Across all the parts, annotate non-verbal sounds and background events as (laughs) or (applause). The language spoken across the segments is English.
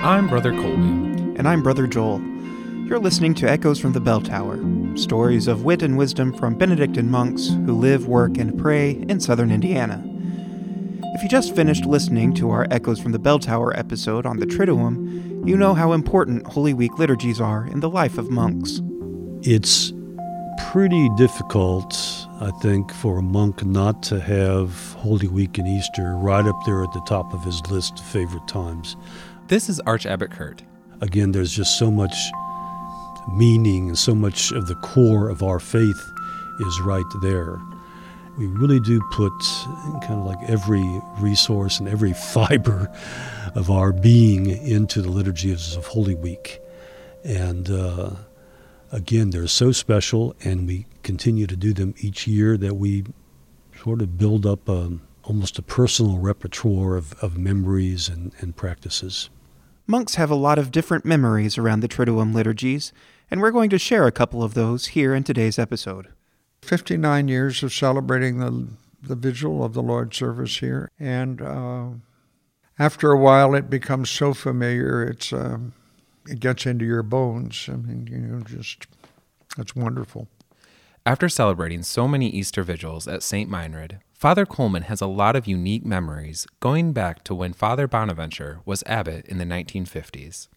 I'm Brother Colby. And I'm Brother Joel. You're listening to Echoes from the Bell Tower, stories of wit and wisdom from Benedictine monks who live, work, and pray in southern Indiana. If you just finished listening to our Echoes from the Bell Tower episode on the Triduum, you know how important Holy Week liturgies are in the life of monks. It's pretty difficult, I think, for a monk not to have Holy Week and Easter right up there at the top of his list of favorite times. This is Archabbot Kurt. Again, there's just so much meaning and so much of the core of our faith is right there. We really do put kind of like every resource and every (laughs) fiber of our being into the liturgies of Holy Week. And uh, again, they're so special, and we continue to do them each year that we sort of build up a, almost a personal repertoire of, of memories and, and practices. Monks have a lot of different memories around the Triduum liturgies, and we're going to share a couple of those here in today's episode. 59 years of celebrating the, the vigil of the Lord's service here, and uh, after a while it becomes so familiar, it's, uh, it gets into your bones. I mean, you know, just, it's wonderful. After celebrating so many Easter vigils at St. Meinrad, Father Coleman has a lot of unique memories going back to when Father Bonaventure was abbot in the 1950s.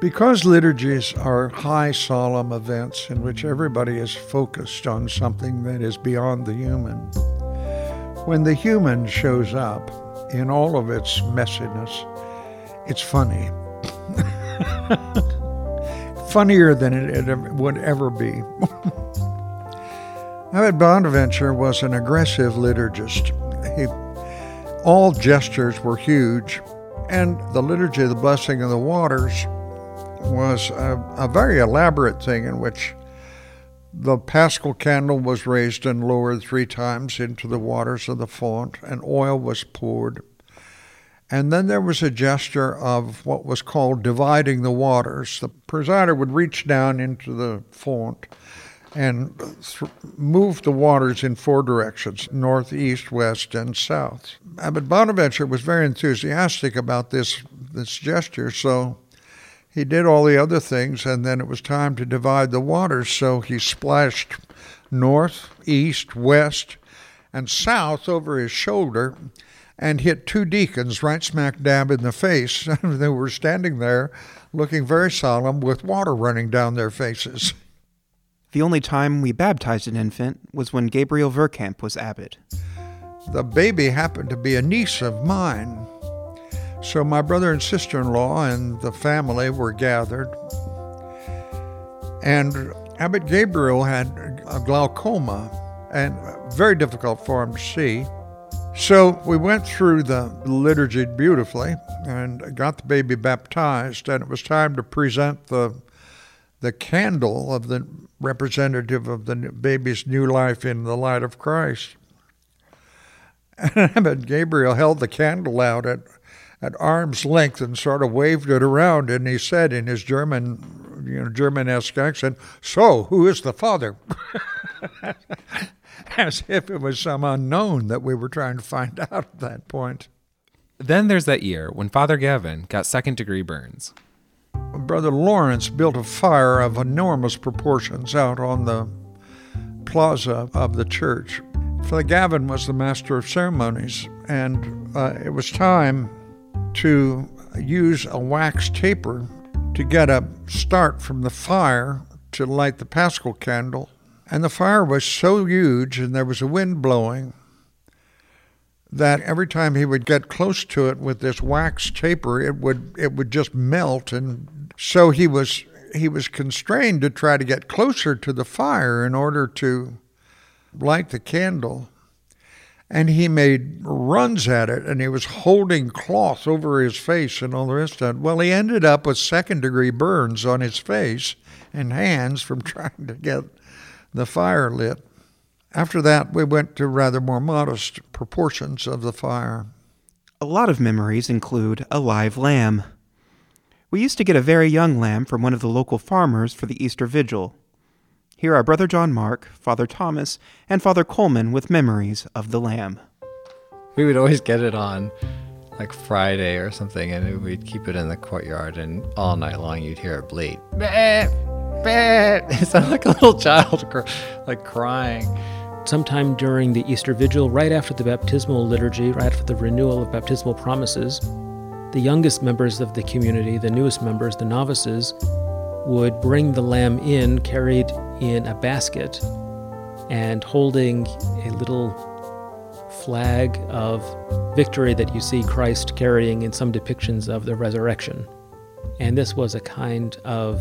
Because liturgies are high solemn events in which everybody is focused on something that is beyond the human, when the human shows up in all of its messiness, it's funny. (laughs) Funnier than it, it would ever be. (laughs) Abbot Bonaventure was an aggressive liturgist. He, all gestures were huge, and the liturgy of the blessing of the waters was a, a very elaborate thing in which the paschal candle was raised and lowered three times into the waters of the font, and oil was poured. And then there was a gesture of what was called dividing the waters. The presider would reach down into the font and th- moved the waters in four directions north, east, west, and south. Abbot Bonaventure was very enthusiastic about this, this gesture, so he did all the other things, and then it was time to divide the waters, so he splashed north, east, west, and south over his shoulder and hit two deacons right smack dab in the face. (laughs) they were standing there looking very solemn with water running down their faces. The only time we baptized an infant was when Gabriel Verkamp was abbot. The baby happened to be a niece of mine. So my brother and sister in law and the family were gathered. And Abbot Gabriel had a glaucoma and very difficult for him to see. So we went through the liturgy beautifully and got the baby baptized, and it was time to present the the candle of the representative of the baby's new life in the light of Christ. (laughs) And Gabriel held the candle out at, at arm's length and sort of waved it around, and he said in his German, you know, German-esque accent, "So, who is the father?" (laughs) (laughs) As if it was some unknown that we were trying to find (laughs) out at that point. Then there's that year when Father Gavin got second degree burns. Brother Lawrence built a fire of enormous proportions out on the plaza of the church. Father Gavin was the master of ceremonies, and uh, it was time to use a wax taper to get a start from the fire to light the paschal candle. And the fire was so huge, and there was a wind blowing, that every time he would get close to it with this wax taper, it would it would just melt, and so he was he was constrained to try to get closer to the fire in order to light the candle. And he made runs at it, and he was holding cloth over his face and all the rest of it. Well, he ended up with second degree burns on his face and hands from (laughs) trying to get the fire lit. After that, we went to rather more modest proportions of the fire. A lot of memories include a live lamb. We used to get a very young lamb from one of the local farmers for the Easter Vigil. Here are Brother John Mark, Father Thomas, and Father Coleman with memories of the Lamb. We would always get it on like Friday or something, and we'd keep it in the courtyard, and all night long you'd hear it bleat. (laughs) It sounded like a little child, like crying. Sometime during the Easter Vigil, right after the baptismal liturgy, right after the renewal of baptismal promises, the youngest members of the community, the newest members, the novices, would bring the lamb in carried in a basket and holding a little flag of victory that you see Christ carrying in some depictions of the resurrection. And this was a kind of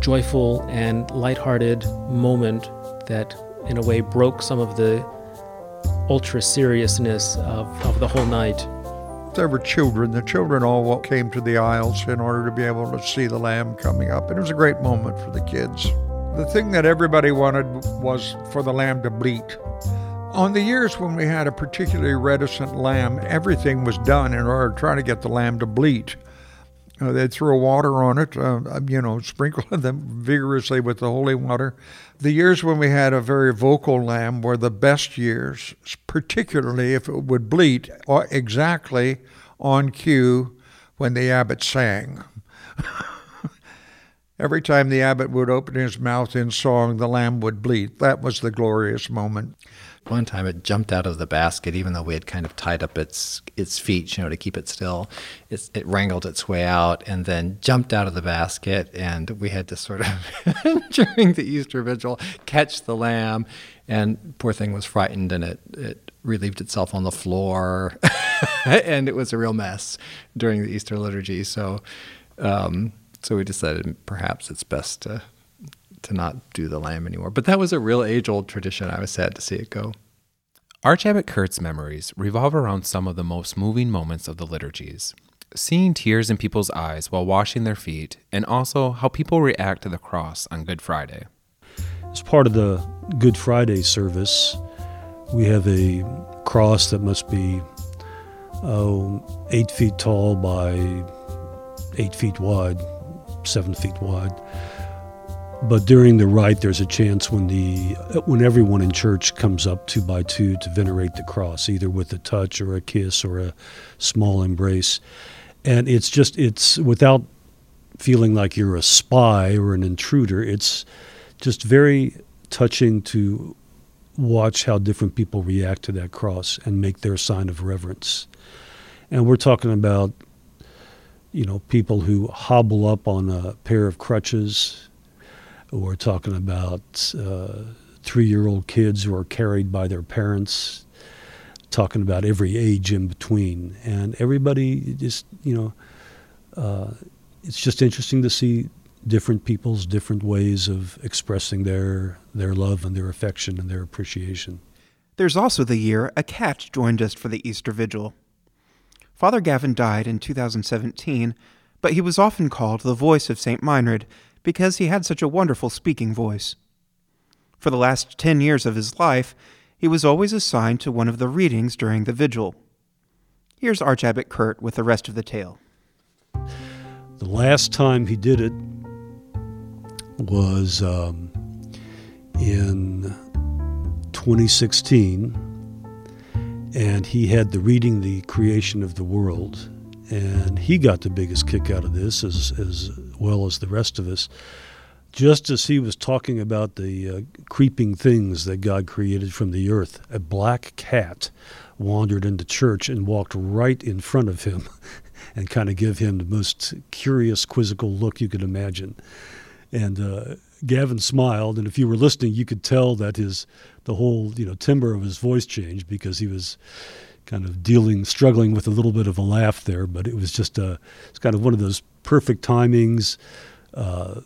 joyful and lighthearted moment that, in a way, broke some of the ultra seriousness of, of the whole night. There were children. The children all came to the aisles in order to be able to see the lamb coming up. And it was a great moment for the kids. The thing that everybody wanted was for the lamb to bleat. On the years when we had a particularly reticent lamb, everything was done in order to try to get the lamb to bleat. Uh, they'd throw water on it, uh, you know, (laughs) sprinkle them vigorously with the holy water. The years when we had a very vocal lamb were the best years, particularly if it would bleat exactly on cue when the abbot sang. (laughs) Every time the abbot would open his mouth in song, the lamb would bleat. That was the glorious moment. One time it jumped out of the basket, even though we had kind of tied up its its feet, you know, to keep it still. It wrangled its way out and then jumped out of the basket, and we had to sort of (laughs) during the Easter Vigil catch the lamb. And poor thing was frightened, and it it relieved itself on the floor, (laughs) and it was a real mess during the Easter liturgy. So, um, so we decided perhaps it's best to to not do the lamb anymore. But that was a real age old tradition. I was sad to see it go. Archabbot Kurt's memories revolve around some of the most moving moments of the liturgies. Seeing tears in people's eyes while washing their feet, and also how people react to the cross on Good Friday. As part of the Good Friday service, we have a cross that must be oh, eight feet tall by eight feet wide, seven feet wide. But during the rite, there's a chance when the when everyone in church comes up two by two to venerate the cross, either with a touch or a kiss or a small embrace, and it's just it's without feeling like you're a spy or an intruder. It's just very touching to watch how different people react to that cross and make their sign of reverence. And we're talking about, you know, people who hobble up on a pair of crutches we're talking about uh, three year old kids who are carried by their parents, talking about every age in between. And everybody just, you know, uh, it's just interesting to see different people's different ways of expressing their, their love and their affection and their appreciation. There's also the year a cat joined us for the Easter Vigil. Father Gavin died in 2017, but he was often called the voice of St. Meinrad because he had such a wonderful speaking voice. For the last ten years of his life, he was always assigned to one of the readings during the vigil. Here's Archabbot Kurt with the rest of the tale. The last time he did it was um, in 2016, and he had the reading The Creation of the World and he got the biggest kick out of this as as well as the rest of us. Just as he was talking about the uh, creeping things that God created from the earth, a black cat wandered into church and walked right in front of him (laughs) and kind of gave him the most curious, quizzical look you could imagine. And uh, Gavin smiled, and if you were listening, you could tell that his the whole you know timbre of his voice changed because he was kind of dealing, struggling with a little bit of a laugh there, but it was just a, it's kind of one of those perfect timings, uh,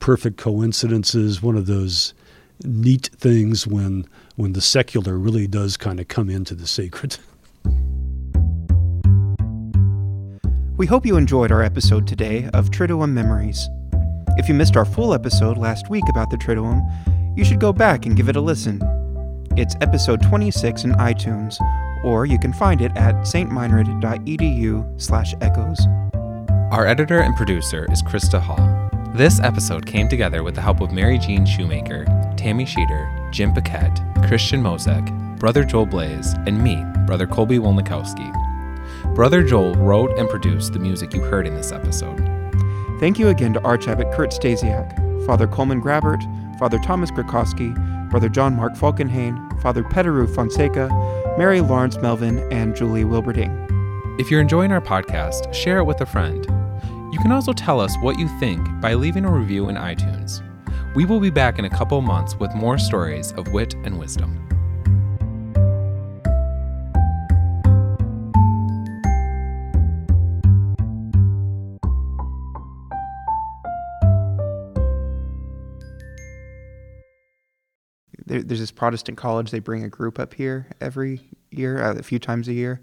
perfect coincidences, one of those neat things when when the secular really does kind of come into the sacred. (laughs) We hope you enjoyed our episode today of Triduum Memories. If you missed our full episode last week about the Triduum, you should go back and give it a listen. It's episode 26 in iTunes or you can find it at stmeinrad.edu slash echoes. Our editor and producer is Krista Hall. This episode came together with the help of Mary Jean Shoemaker, Tammy Sheeter, Jim Paquette, Christian Mozek, Brother Joel Blaze, and me, Brother Colby Wolnikowski. Brother Joel wrote and produced the music you heard in this episode. Thank you again to Archabbot Kurt Stasiak, Father Coleman Grabert, Father Thomas Gricoski, Brother John Mark Falkenhain, Father Petaru Fonseca, Mary Lawrence Melvin, and Julie Wilberding. If you're enjoying our podcast, share it with a friend. You can also tell us what you think by leaving a review in iTunes. We will be back in a couple months with more stories of wit and wisdom. There, there's this Protestant college. They bring a group up here every year, uh, a few times a year,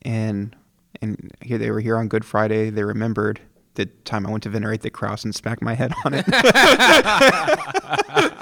and and here they were here on Good Friday. They remembered the time I went to venerate the cross and smacked my head on it. (laughs) (laughs)